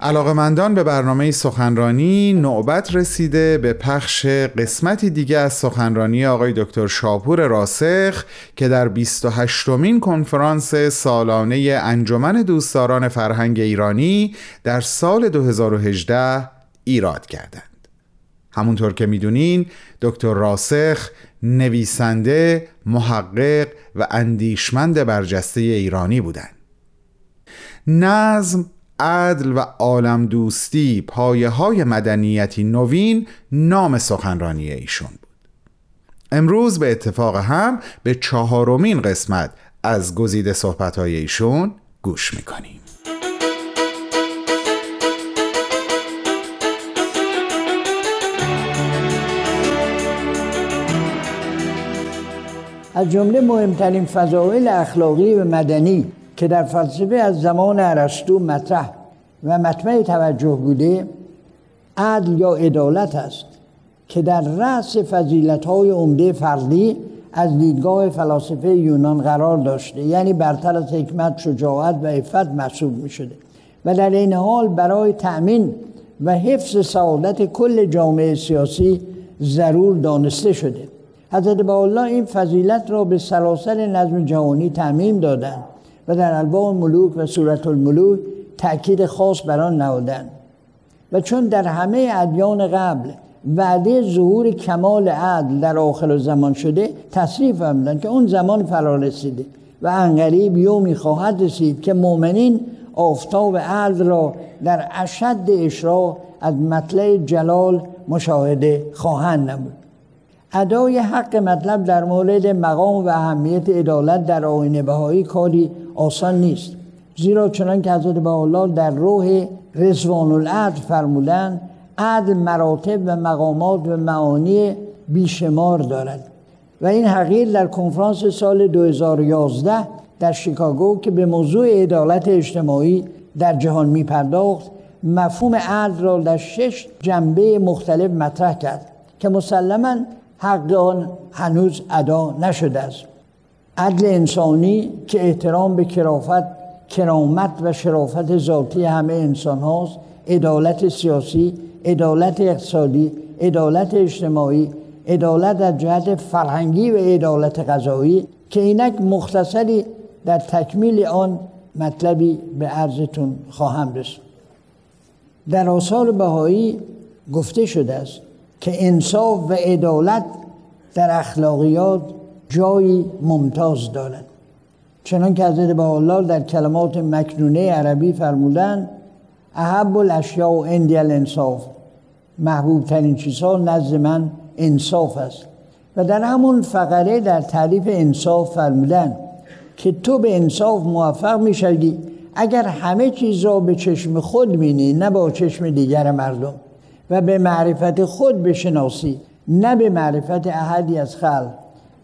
علاقمندان به برنامه سخنرانی نوبت رسیده به پخش قسمتی دیگه از سخنرانی آقای دکتر شاپور راسخ که در 28 مین کنفرانس سالانه انجمن دوستداران فرهنگ ایرانی در سال 2018 ایراد کردند. همونطور که می‌دونین دکتر راسخ نویسنده، محقق و اندیشمند برجسته ایرانی بودند. نظم عدل و عالم دوستی پایه های مدنیتی نوین نام سخنرانی ایشون بود. امروز به اتفاق هم به چهارمین قسمت از گزیده صحبت های ایشون گوش می‌کنیم. از جمله مهمترین فضایل اخلاقی و مدنی که در فلسفه از زمان ارسطو مطرح و مطمع توجه بوده عدل یا عدالت است که در رأس فضیلت های عمده فردی از دیدگاه فلاسفه یونان قرار داشته. یعنی برتر از حکمت شجاعت و عفت محسوب می شده و در این حال برای تأمین و حفظ سعادت کل جامعه سیاسی ضرور دانسته شده. حضرت الله این فضیلت را به سراسر نظم جهانی تعمیم دادند. و در الواح ملوک و صورت الملوک تأکید خاص بر آن نهادند و چون در همه ادیان قبل وعده ظهور کمال عدل در آخر زمان شده تصریف فرمودند که اون زمان فرا رسیده و انقریب یومی خواهد رسید که مؤمنین آفتاب عدل را در اشد اشراق از مطلع جلال مشاهده خواهند نمود. ادای حق مطلب در مورد مقام و اهمیت عدالت در آین بهایی کاری آسان نیست. زیرا چنان که حضرت الله در روح رزوان العدل فرمودن عدل مراتب و مقامات و معانی بیشمار دارد. و این حقیق در کنفرانس سال 2011 در شیکاگو که به موضوع عدالت اجتماعی در جهان می پرداخت مفهوم عدل را در شش جنبه مختلف مطرح کرد که مسلما حق آن هنوز ادا نشده است. عدل انسانی که احترام به کرافت کرامت و شرافت ذاتی همه انسان هاست عدالت سیاسی عدالت اقتصادی عدالت اجتماعی عدالت در جهت فرهنگی و عدالت غذایی که اینک مختصری در تکمیل آن مطلبی به عرضتون خواهم رسید. در آثار بهایی گفته شده است که انصاف و عدالت در اخلاقیات جایی ممتاز دارد چنان که حضرت الله در کلمات مکنونه عربی فرمودن احب الاشیاء و اندی الانصاف. محبوب ترین چیزها نزد من انصاف است. و در همون فقره در تعریف انصاف فرمودن که تو به انصاف موفق می‌شوی. اگر همه چیز را به چشم خود بینی نه با چشم دیگر مردم. و به معرفت خود بشناسی نه به معرفت احدی از خلق.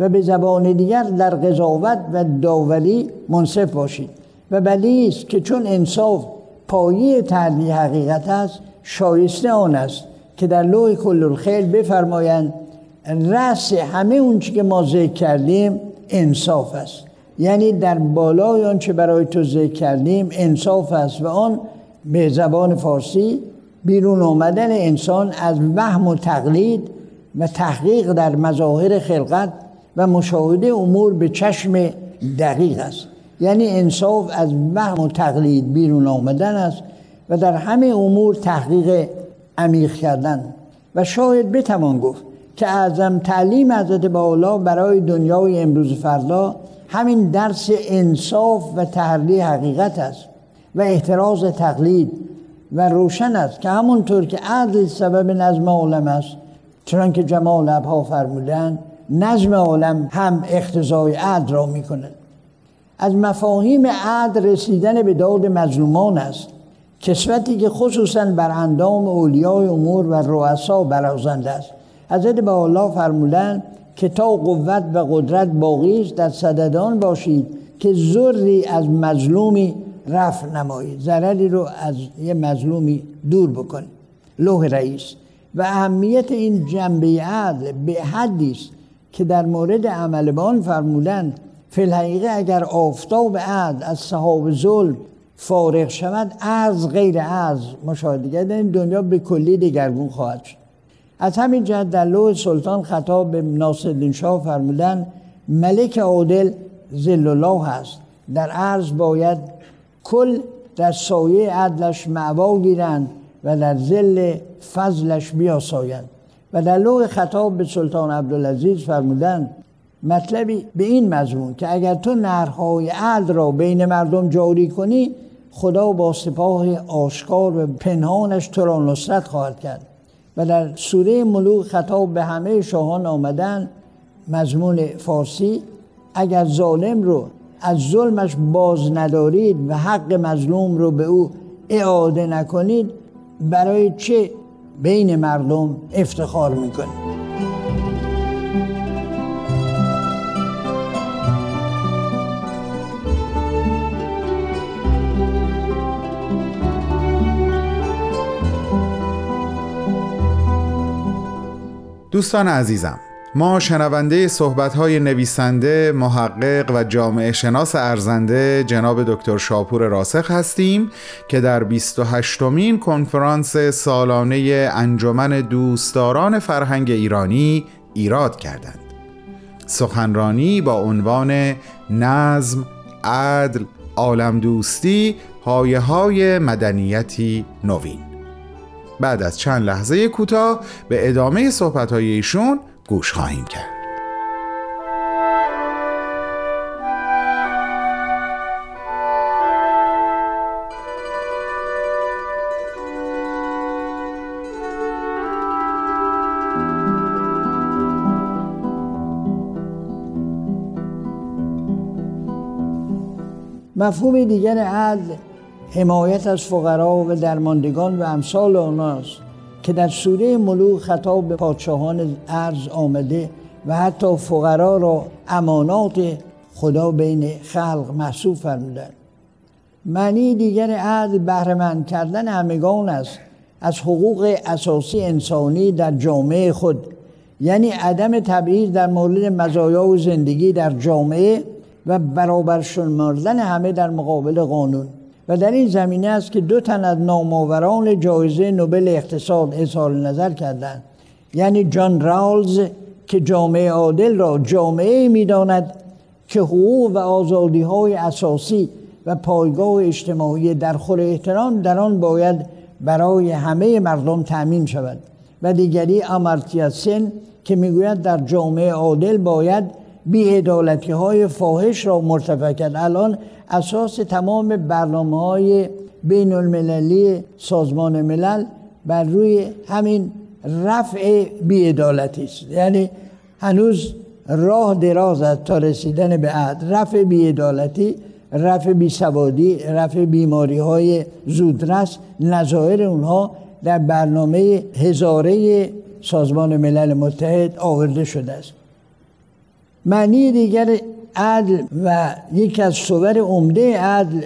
و به زبان دیگر در قضاوت و داوری منصف باشید. و بلی است که چون انصاف پایه تعلی حقیقت است شایسته آن است که در لوح کل الخیر بفرمایند رأس همه اون که ما ذکر کردیم انصاف است. یعنی در بالای آن چه برای تو ذکر کردیم انصاف است و آن به زبان فارسی بیرون آمدن انسان از وهم و تقلید و تحقیق در مظاهر خلقت و مشاهده امور به چشم دقیق است. یعنی انصاف از وهم و تقلید بیرون آمدن است و در همه امور تحقیق عمیق کردن. و شاید بتوان گفت که اعظم تعلیم حضرت بالا برای دنیای امروز فردا همین درس انصاف و تحلی حقیقت است و احتراز تقلید و روشن است که همونطور که عدل سبب نظم عالم است چنان که جمال ابها فرمودن نظم عالم هم اختزای عدل را می کند از مفاهیم عدل رسیدن به داد مظلومان است. کسوتی که خصوصا بر اندام اولیای امور و رؤسا برازنده است. حضرت با الله فرمودن که تا قوت و قدرت باقی است در صددان باشید که زری از مظلومی رفع نمایید. ضرری رو از یه مظلومی دور بکنید لوح رئیس. و اهمیت این جنبه عدل به حدی است که در مورد عمل بان فرمودند فی الحقیقه اگر آفتاب عدل از صحاب ظلم فارغ شود از غیر از مشاهده این دنیا به کلی دگرگون خواهد شد. از همین جهت در لوح سلطان خطاب به ناصرالدین شاه فرمودن ملک عادل زل الله هست در عرض باید کل در سایه عدلش معوا گیرند و در زل فضلش بیاسایند. و در لوح خطاب به سلطان عبدالعزیز فرمودن مطلبی به این مضمون که اگر تو نرهای عدل را بین مردم جاری کنی خدا با سپاه آشکار و پنهانش تو را نصرت خواهد کرد. و در سوره ملوک خطاب به همه شاهان آمدن مضمون فارسی اگر ظالم رو از ظلمش باز ندارید و حق مظلوم رو به او اعاده نکنید برای چه بین مردم افتخار می‌کنید دوستان عزیزم ما شنونده صحبت های نویسنده، محقق و جامعه شناس ارزنده جناب دکتر شاپور راسخ هستیم که در 28 مین کنفرانس سالانه انجمن دوستداران فرهنگ ایرانی ایراد کردند. سخنرانی با عنوان نظم، عدل، عالم دوستی، پایه های مدنیتی نوین. بعد از چند لحظه کوتاه به ادامه صحبت ایشون گوش خواهیم کرد. مفهوم دیگر عدل حمایت از فقرا و درماندگان و امثال آناست. که در سوره ملوک خطاب به پادشاهان ارز آمده و حتی فقرا را امانات خدا بین خلق محسوب فرمودند. معنی دیگر عدل بهرهمند کردن همگان است. از حقوق اساسی انسانی در جامعه خود یعنی عدم تبعیض در مورد مزایا و زندگی در جامعه و برابر شمردن همه در مقابل قانون. و در این زمینه است که دو تن از نامآوران جایزه نوبل اقتصاد اظهار نظر کردند. یعنی جان راولز که جامعه عادل را جامعه می‌داند که حقوق و آزادی های اساسی و پایگاه اجتماعی در خور احترام در آن باید برای همه مردم تأمین شود. و دیگری امرتیا سن که می‌گوید در جامعه عادل باید بیعدالتی های فاحش را مرتفع کرد. الان اساس تمام برنامه های بین المللی سازمان ملل بر روی همین رفع بیعدالتی است. یعنی هنوز راه دراز است تا رسیدن به عدل رفع بیعدالتی رفع بیسوادی رفع بیماری های زودرس نظایر اونها در برنامه هزاره سازمان ملل متحد آورده شده است. معنی دیگر عدل و یکی از صور عمده عدل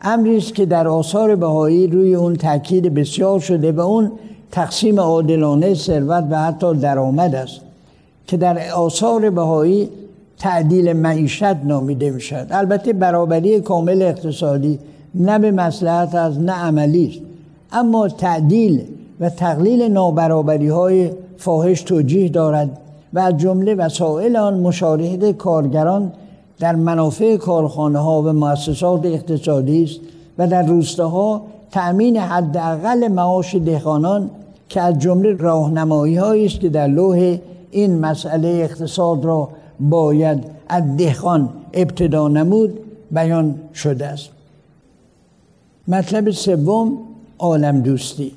امری است که در آثار بهایی روی اون تاکید بسیار شده و اون تقسیم عادلانه ثروت و حتی درآمد است که در آثار بهایی تعدیل معیشت نامیده می شود البته برابری کامل اقتصادی نه به مسلحت از نه عملی است. اما تعدیل و تقلیل نابرابری های فاحش توجیه دارد. و از جمله وسایل آن مشارکت کارگران در منافع کارخانه ها و مؤسسات اقتصادی است و در روستاها تأمین حداقل معاش دهقانان که از جمله راهنمایی است که در لوح این مسئله اقتصاد را باید از دهقان ابتدا نمود بیان شده است. مطلب سوم عالم دوستی.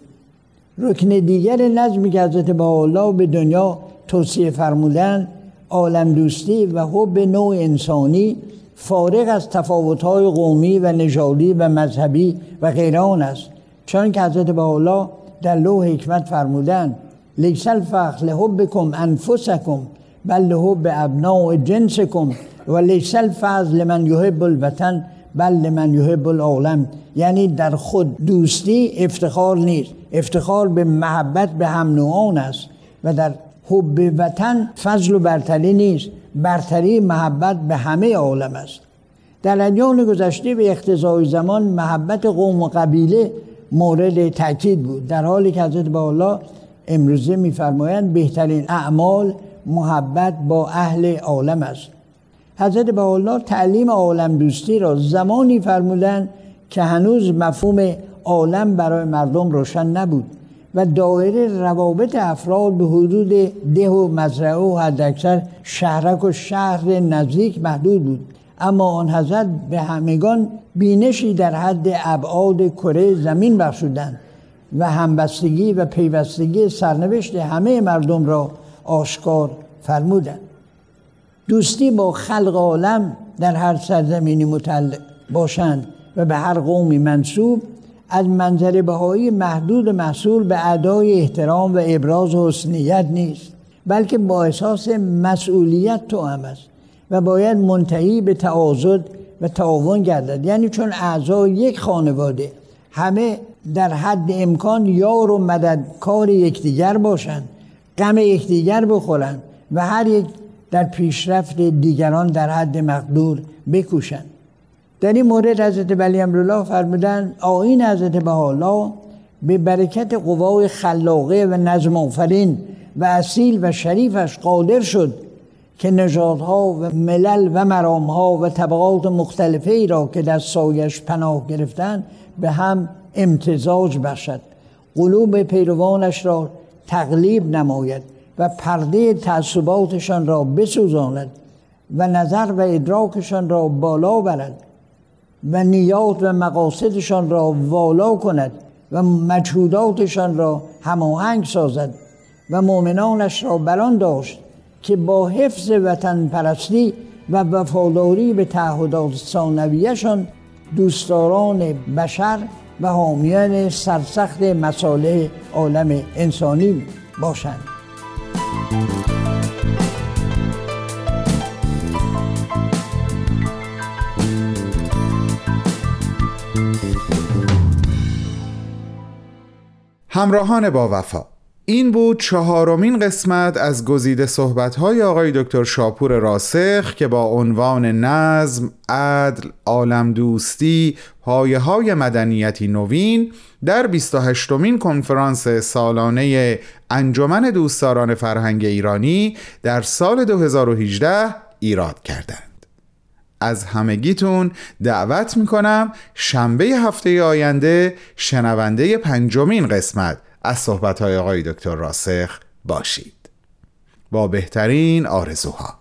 رکن دیگر نظمی که حضرت الله به دنیا توصیه فرمودن عالم دوستی و حب نوع انسانی فارغ از تفاوت‌های قومی و نژادی و مذهبی و غیر آن است. چون که حضرت الله در لوح حکمت فرمودن لیس الفخر لحبکم انفسکم بل لحب ابناء جنسکم و لیس الفضل لمن یحب الوطن بل لمن یحب العالم. یعنی در خود دوستی افتخار نیست. افتخار به محبت به هم نوعان است و در حب وطن فضل و برتری نیست. برتری محبت به همه عالم است. در ادیان گذشته به اقتضای زمان محبت قوم و قبیله مورد تاکید بود. در حالی که حضرت با امروزه میفرمایند بهترین اعمال محبت با اهل عالم است. حضرت با تعلیم عالم دوستی را زمانی فرمودند که هنوز مفهوم عالم برای مردم روشن نبود. و دایره روابط افراد به حدود ده و مزرعه و حداکثر شهرک و شهر نزدیک محدود بود. اما آن حضرت به همگان بینشی در حد ابعاد کره زمین بخشودند و همبستگی و پیوستگی سرنوشت همه مردم را آشکار فرمودند. دوستی با خلق عالم در هر سرزمینی متعلق باشند و به هر قومی منصوب از منظر بهایی محدود محصول به ادای احترام و ابراز حسنیت نیست بلکه با احساس مسئولیت تو هم است و باید منتهی به تعاضد و تعاون گردد. یعنی چون اعضای یک خانواده همه در حد امکان یار و مددکار یکدیگر باشند غم یکدیگر بخورند و هر یک در پیشرفت دیگران در حد مقدور بکوشند. در این مورد حضرت ولی امرالله فرمودن آین حضرت بهاءالله به برکت قوای خلاقه و نظم آفرین و اصیل و شریفش قادر شد که نژادها و ملل و مرامها و طبقات مختلفه ای را که در سایش پناه گرفتن به هم امتزاج بخشد. قلوب پیروانش را تقلیب نماید و پرده تعصباتشان را بسوزاند و نظر و ادراکشان را بالا برد. و نیات و مقاصدشان را والا کند و مجهوداتشان را هماهنگ سازد و مؤمنانش را بران داشت که با حفظ وطن پرستی و وفاداری به تعهدات ثانویهشان دوستداران بشر و حامیان سرسخت مساله عالم انسانی باشند. همراهان با وفا این بود چهارمین قسمت از گزیده صحبت‌های آقای دکتر شاپور راسخ که با عنوان نظم، عدل، عالم دوستی، پایه های مدنیتی نوین در 28مین کنفرانس سالانه انجمن دوستداران فرهنگ ایرانی در سال 2018 ایراد کردند. از همگیتون دعوت می‌کنم شنبه هفته آینده شنونده پنجمین قسمت از صحبت های آقای دکتر راسخ باشید. با بهترین آرزوها.